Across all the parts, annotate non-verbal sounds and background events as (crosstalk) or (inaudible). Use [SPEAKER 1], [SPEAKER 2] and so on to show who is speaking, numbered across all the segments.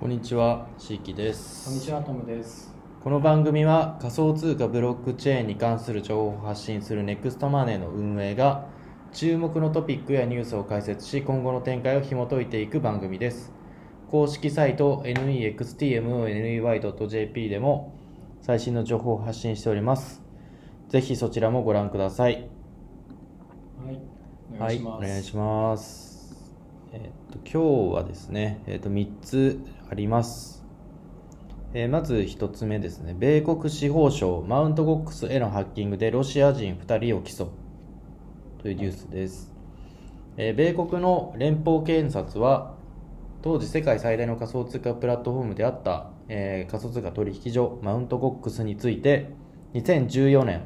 [SPEAKER 1] こんにちは、しいきです。
[SPEAKER 2] こんにちは、トムです。
[SPEAKER 1] この番組は仮想通貨ブロックチェーンに関する情報を発信するネクストマネーの運営が注目のトピックやニュースを解説し今後の展開を紐解いていく番組です。公式サイト nextmoney.jp でも最新の情報を発信しております。ぜひそちらもご覧ください。
[SPEAKER 2] はい、お
[SPEAKER 1] はい、
[SPEAKER 2] 願いします。
[SPEAKER 1] お願いします。えっと今日はですね、えっと3つあります。えーまず1つ目ですね、米国司法省マウントゴックスへのハッキングでロシア人2人を起訴というニュースです。えー米国の連邦検察は当時世界最大の仮想通貨プラットフォームであった、えー仮想通貨取引所マウントゴックスについて2014年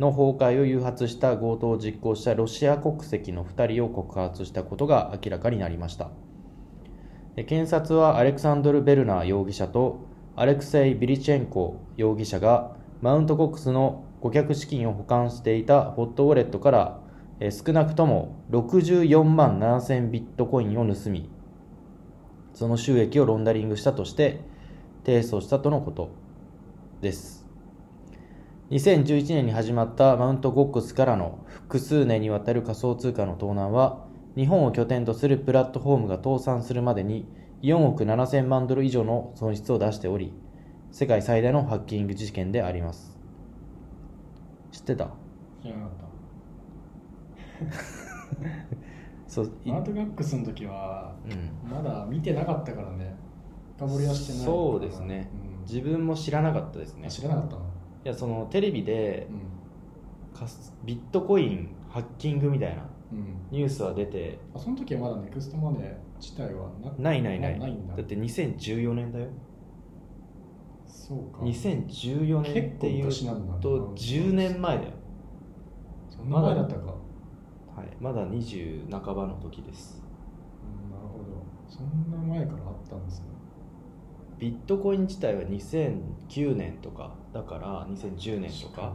[SPEAKER 1] の崩壊を誘発した強盗を実行したロシア国籍の2人を告発したことが明らかになりました検察はアレクサンドル・ベルナー容疑者とアレクセイ・ビリチェンコ容疑者がマウントコックスの顧客資金を保管していたホットウォレットから少なくとも64万7000ビットコインを盗みその収益をロンダリングしたとして提訴したとのことです。2011年に始まったマウントゴックスからの複数年にわたる仮想通貨の盗難は日本を拠点とするプラットフォームが倒産するまでに4億7000万ドル以上の損失を出しており世界最大のハッキング事件であります知ってた？
[SPEAKER 2] 知らなかっ (laughs)
[SPEAKER 1] そう。
[SPEAKER 2] マウントガックスの時は、
[SPEAKER 1] うん
[SPEAKER 2] まだ見てなかったからね。深掘りはしてない。
[SPEAKER 1] そうですね、
[SPEAKER 2] うん
[SPEAKER 1] 自分も知らなかったですね
[SPEAKER 2] あ知らなかったの？
[SPEAKER 1] いやそのテレビで
[SPEAKER 2] うん。
[SPEAKER 1] ビットコインハッキングみたいな
[SPEAKER 2] うん。
[SPEAKER 1] ニュースは出て
[SPEAKER 2] あその時はまだネクストマネー自体はな
[SPEAKER 1] ないないない
[SPEAKER 2] ないんだ。
[SPEAKER 1] だって2014年だよ
[SPEAKER 2] そうか。
[SPEAKER 1] 2014年っていうと10年前だよ、
[SPEAKER 2] そんな前だったか。
[SPEAKER 1] はい、まだ20半ばの時です
[SPEAKER 2] うん、なるほど。そんな前からあったんですね。
[SPEAKER 1] ビットコイン自体は2009年とかだから2010年とか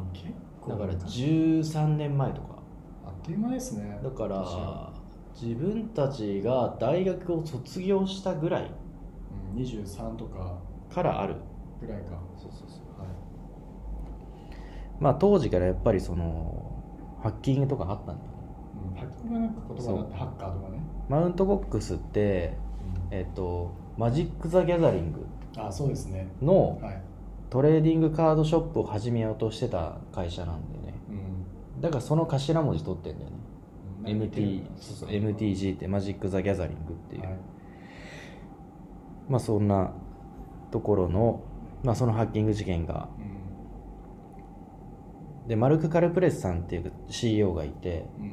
[SPEAKER 1] だから
[SPEAKER 2] 昔
[SPEAKER 1] 13年前とか
[SPEAKER 2] あっという間ですね。
[SPEAKER 1] だから自分たちが大学を卒業したぐらい
[SPEAKER 2] うん、23とか
[SPEAKER 1] からある
[SPEAKER 2] ぐらいか。
[SPEAKER 1] そうそうそう
[SPEAKER 2] はい。
[SPEAKER 1] まあ当時からやっぱりそのハッキングとかあったんだ
[SPEAKER 2] うん、ハッキングがなんか言葉になってハッカーとかね。
[SPEAKER 1] マウントボックスってえっとマジック・ザ・ギャザリング
[SPEAKER 2] あ、そうですね。
[SPEAKER 1] の
[SPEAKER 2] はい。
[SPEAKER 1] トレーディングカードショップを始めようとしてた会社なんだよね
[SPEAKER 2] うん。
[SPEAKER 1] だからその頭文字取ってんだよね。
[SPEAKER 2] なんか
[SPEAKER 1] MT そうそう。MTG ってマジック・ザ・ギャザリングっていう、
[SPEAKER 2] はい。
[SPEAKER 1] まあそんなところの、まあ、そのハッキング事件が。
[SPEAKER 2] うん。
[SPEAKER 1] でマルク・カルプレスさんっていう CEO がいて、
[SPEAKER 2] うん。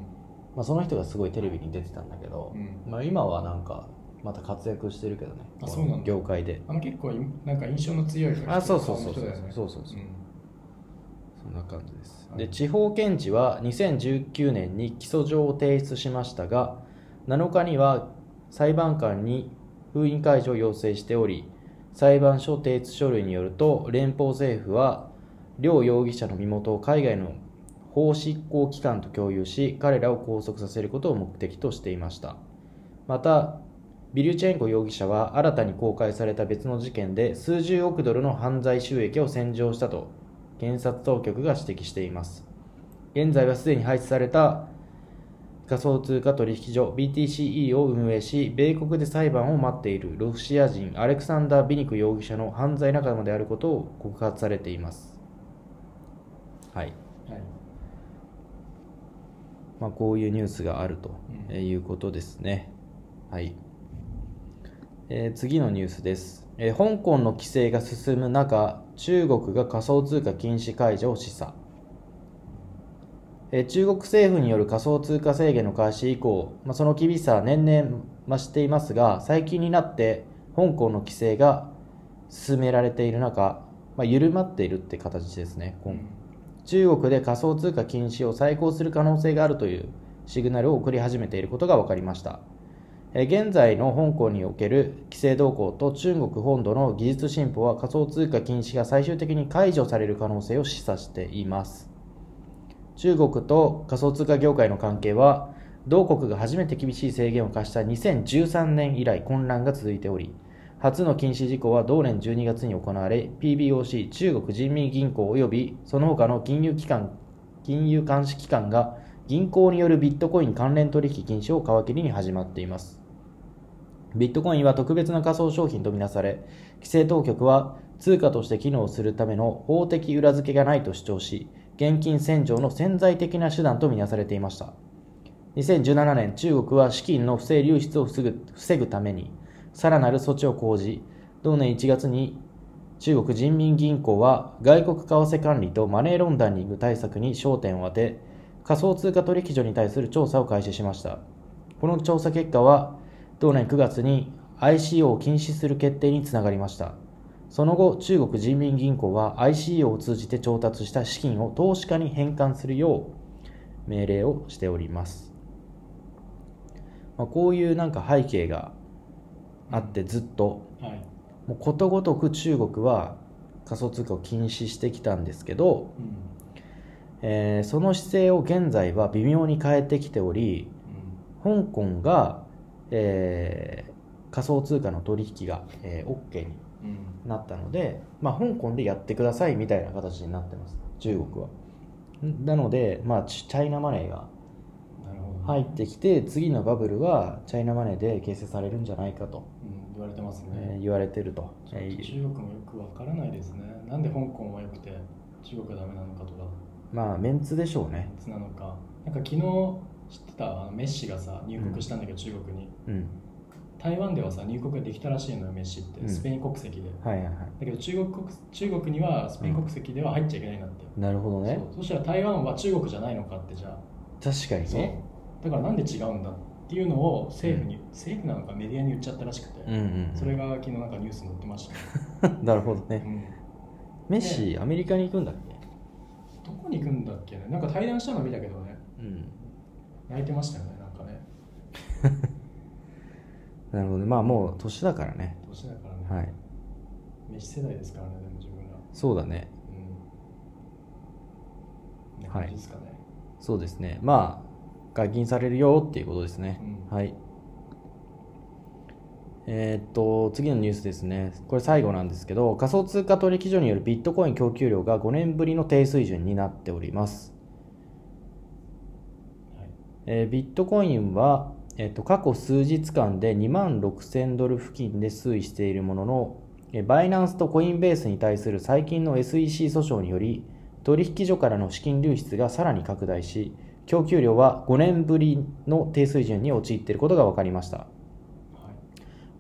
[SPEAKER 1] まあ、その人がすごいテレビに出てたんだけど、
[SPEAKER 2] うん。
[SPEAKER 1] まあ、今はなんかまた活躍してるけどね。
[SPEAKER 2] あそうなんだ。
[SPEAKER 1] 業界で。
[SPEAKER 2] あの結構いなんか印象の強い
[SPEAKER 1] あそうそうそう
[SPEAKER 2] 顔の人だよね。
[SPEAKER 1] そうそうそう。
[SPEAKER 2] うん
[SPEAKER 1] そんな感じです、
[SPEAKER 2] はい。
[SPEAKER 1] で地方検事は2019年に起訴状を提出しましたが7日には裁判官に封印解除を要請しており裁判所提出書類によると連邦政府は両容疑者の身元を海外の法執行機関と共有し彼らを拘束させることを目的としていました。またビリュチェンコ容疑者は新たに公開された別の事件で数十億ドルの犯罪収益を洗浄したと検察当局が指摘しています。現在はすでに廃止された仮想通貨取引所 BTCE を運営し米国で裁判を待っているロシア人アレクサンダー・ビニク容疑者の犯罪仲間であることを告発されています。はい、
[SPEAKER 2] はい。
[SPEAKER 1] まあ、こういうニュースがあると
[SPEAKER 2] うん。
[SPEAKER 1] いうことですね、はいえー次のニュースです、えー香港の規制が進む中中国が仮想通貨禁止解除を示唆。えー中国政府による仮想通貨制限の開始以降、まあ、その厳しさは年々増していますが最近になって香港の規制が進められている中、まあ、緩まっているって形ですね今中国で仮想通貨禁止を再考する可能性があるというシグナルを送り始めていることが分かりました。えー現在の香港における規制動向と中国本土の技術進歩は仮想通貨禁止が最終的に解除される可能性を示唆しています。中国と仮想通貨業界の関係は同国が初めて厳しい制限を課した2013年以来混乱が続いており初の禁止事項は同年12月に行われ PBOC 中国人民銀行及びその他の金融機関金融監視機関が銀行によるビットコイン関連取引禁止を皮切りに始まっています。ビットコインは特別な仮想商品とみなされ規制当局は通貨として機能するための法的裏付けがないと主張し現金洗浄の潜在的な手段とみなされていました。2017年中国は資金の不正流出を防ぐ防ぐためにさらなる措置を講じ同年1月に中国人民銀行は外国為替管理とマネーロンダリング対策に焦点を当て仮想通貨取引所に対する調査を開始しました。この調査結果は同年9月に ICO を禁止する決定につながりました。その後中国人民銀行は ICO を通じて調達した資金を投資家に返還するよう命令をしております、まあ、こういうなんか背景があってずっと
[SPEAKER 2] はい。
[SPEAKER 1] もうことごとく中国は仮想通貨を禁止してきたんですけど、
[SPEAKER 2] うん。
[SPEAKER 1] えーその姿勢を現在は微妙に変えてきており香港が、えー仮想通貨の取引が、えー OK になったので、まあ、香港でやってくださいみたいな形になってます。中国は。んなので、まあ、チチャイナマネーが入ってきて次のバブルはチャイナマネーで形成されるんじゃないかと、
[SPEAKER 2] うん、言われてますね、
[SPEAKER 1] えー言われてると、
[SPEAKER 2] と中国もよくわからないですね。なんで香港は良くて中国はダメなのかとか。
[SPEAKER 1] まあメンツでしょうね。
[SPEAKER 2] いつなのか。なんか昨日知ってたあのメッシがさ入国したんだけど、中国に。
[SPEAKER 1] うん。
[SPEAKER 2] 台湾ではさ入国ができたらしいのよメッシって、
[SPEAKER 1] うん。
[SPEAKER 2] スペイン国籍で。
[SPEAKER 1] はいはいは
[SPEAKER 2] だけど中国国中国にはスペイン国籍では入っちゃいけないんだって、
[SPEAKER 1] いなるほどね。
[SPEAKER 2] そう。そしたら台湾は中国じゃないのかってじゃあ。
[SPEAKER 1] 確かに
[SPEAKER 2] そう。
[SPEAKER 1] ね
[SPEAKER 2] だからなんで違うんだっていうのを政府に、政府なのかメディアに言っちゃったらしくて、
[SPEAKER 1] うんうん
[SPEAKER 2] それが昨日なんかニュースに載ってました。ね、(laughs)
[SPEAKER 1] なるほどね。
[SPEAKER 2] うん。
[SPEAKER 1] メッシ、アメリカに行くんだっけ？
[SPEAKER 2] どこに行くんだっけね。なんか対談したの見たけどね。
[SPEAKER 1] うん
[SPEAKER 2] 泣いてましたよねなんかね。(laughs)
[SPEAKER 1] なるほどね。まあもう年だからね。
[SPEAKER 2] 年だからね、
[SPEAKER 1] はい。
[SPEAKER 2] メッシ世代ですからねでも自分が
[SPEAKER 1] そうだね。
[SPEAKER 2] うん。こんな感じですかね、
[SPEAKER 1] そうですね。まあ解禁されるよっていうことですね、
[SPEAKER 2] うん。
[SPEAKER 1] はい。えーっと次のニュースですね。これ最後なんですけど仮想通貨取引所によるビットコイン供給量が5年ぶりの低水準になっております。
[SPEAKER 2] はい
[SPEAKER 1] えービットコインは、えっと過去数日間で2万6000ドル付近で推移しているものの、えーバイナンスとコインベースに対する最近の SEC 訴訟により、取引所からの資金流出がさらに拡大し、供給量は5年ぶりの低水準に陥っていることが分かりました。
[SPEAKER 2] はい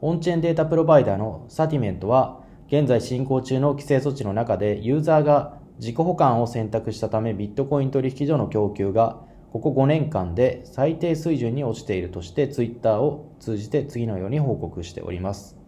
[SPEAKER 1] オンチェーンデータプロバイダーのサティメントは、現在進行中の規制措置の中でユーザーが自己保管を選択したためビットコイン取引所の供給がここ5年間で最低水準に落ちているとしてツイッターを通じて次のように報告しております。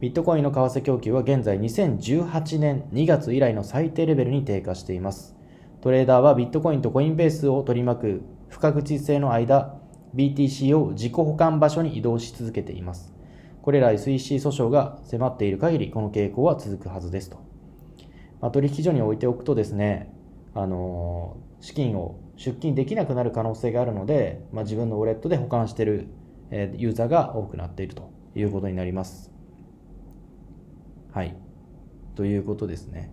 [SPEAKER 1] ビットコインの為替供給は現在2018年2月以来の最低レベルに低下しています。トレーダーはビットコインとコインベースを取り巻く不確実性の間、BTC を自己保管場所に移動し続けています。これら SEC 訴訟が迫っている限り、この傾向は続くはずですと。まあ、取引所に置いておくとですね、あのー資金を出金できなくなる可能性があるので、まあ、自分のウォレットで保管している、えーユーザーが多くなっているということになります。はい。ということですね。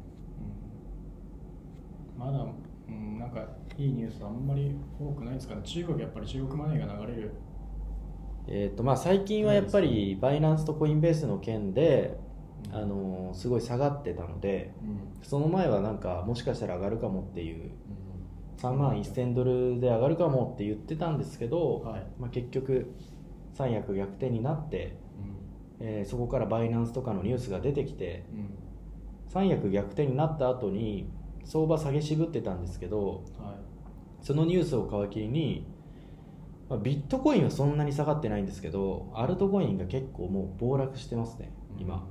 [SPEAKER 2] うんまだ、うん、なんかいいニュースあんまり多くないですかね中国やっぱり中国マネーが流れる
[SPEAKER 1] えーとまあ、最近はやっぱりバイナンスとコインベースの件で、
[SPEAKER 2] うん
[SPEAKER 1] あのーすごい下がってたので
[SPEAKER 2] うん
[SPEAKER 1] その前はなんかもしかしたら上がるかもっていう
[SPEAKER 2] う
[SPEAKER 1] 3万1000ドルで上がるかもって言ってたんですけど、
[SPEAKER 2] はい。
[SPEAKER 1] まあ、結局三役逆転になって、
[SPEAKER 2] ん。
[SPEAKER 1] えーそこからバイナンスとかのニュースが出てきて
[SPEAKER 2] うん。
[SPEAKER 1] 三役逆転になった後に相場下げ渋ってたんですけど
[SPEAKER 2] はい。
[SPEAKER 1] そのニュースを皮切りに、まあ、ビットコインはそんなに下がってないんですけどアルトコインが結構もう暴落してますね今、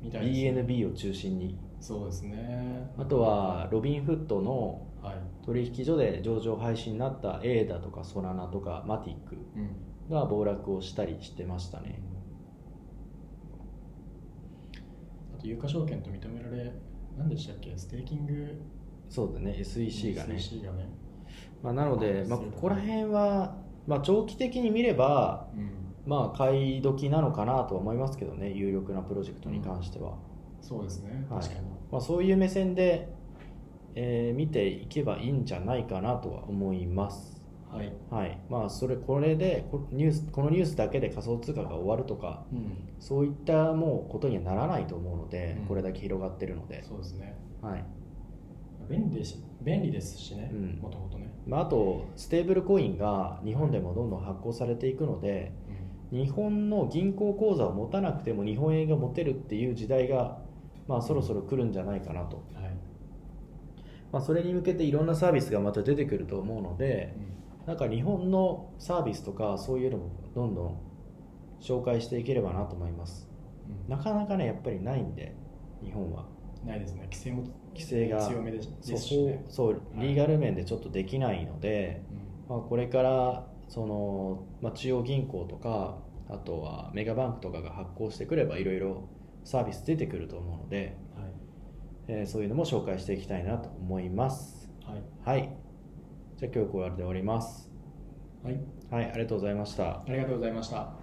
[SPEAKER 2] みたいですね。
[SPEAKER 1] BNB を中心に
[SPEAKER 2] そうですね。
[SPEAKER 1] あとはロビンフットの
[SPEAKER 2] はい、
[SPEAKER 1] 取引所で上場廃止になった A だとかソラナとかマティック
[SPEAKER 2] うん。
[SPEAKER 1] が暴落をしたりしてましたね。
[SPEAKER 2] あと有価証券と認められ何でしたっけ？ステーキング？
[SPEAKER 1] そうだね。SEC がね。
[SPEAKER 2] SEC がね。
[SPEAKER 1] まあ、なので、まあ、
[SPEAKER 2] こ。
[SPEAKER 1] ここら辺は、まあ、長期的に見れば
[SPEAKER 2] うん。
[SPEAKER 1] まあ買い時なのかなとは思いますけどね。有力なプロジェクトに関しては、
[SPEAKER 2] そうですね。
[SPEAKER 1] はい。
[SPEAKER 2] 確かに、
[SPEAKER 1] まあ、そういう目線で、えー見ていけばいいんじゃないかなとは思います。
[SPEAKER 2] はい。
[SPEAKER 1] はい。まあそれこれでこニュースこのニュースだけで仮想通貨が終わるとか
[SPEAKER 2] うん。
[SPEAKER 1] そういったもうことにはならないと思うので、
[SPEAKER 2] うん。
[SPEAKER 1] これだけ広がってるので、
[SPEAKER 2] そうですね。
[SPEAKER 1] はい。
[SPEAKER 2] 便利ですし便利ですしね
[SPEAKER 1] うん。
[SPEAKER 2] もともとね、
[SPEAKER 1] まあ、あとステーブルコインが日本でもどんどん発行されていくので日本の銀行口座を持たなくても日本円が持てるっていう時代が、まあ、そろそろ来るんじゃないかなと、
[SPEAKER 2] はい。
[SPEAKER 1] まあ、それに向けていろんなサービスがまた出てくると思うのでなんか日本のサービスとかそういうのもどんどん紹介していければなと思います。
[SPEAKER 2] うん。
[SPEAKER 1] なかなかねやっぱりないんで日本は。
[SPEAKER 2] ないですね。規制も
[SPEAKER 1] 規制が
[SPEAKER 2] 強めですしね。
[SPEAKER 1] こそうリーガル面でちょっとできないので、まあ、これからその、まあ、中央銀行とかあとはメガバンクとかが発行してくればいろいろサービス出てくると思うので、
[SPEAKER 2] うんはい。
[SPEAKER 1] えーそういうのも紹介していきたいなと思います。
[SPEAKER 2] はい。
[SPEAKER 1] はい。じゃあ今日これで終わります。
[SPEAKER 2] はい。
[SPEAKER 1] はいありがとうございました。
[SPEAKER 2] ありがとうございました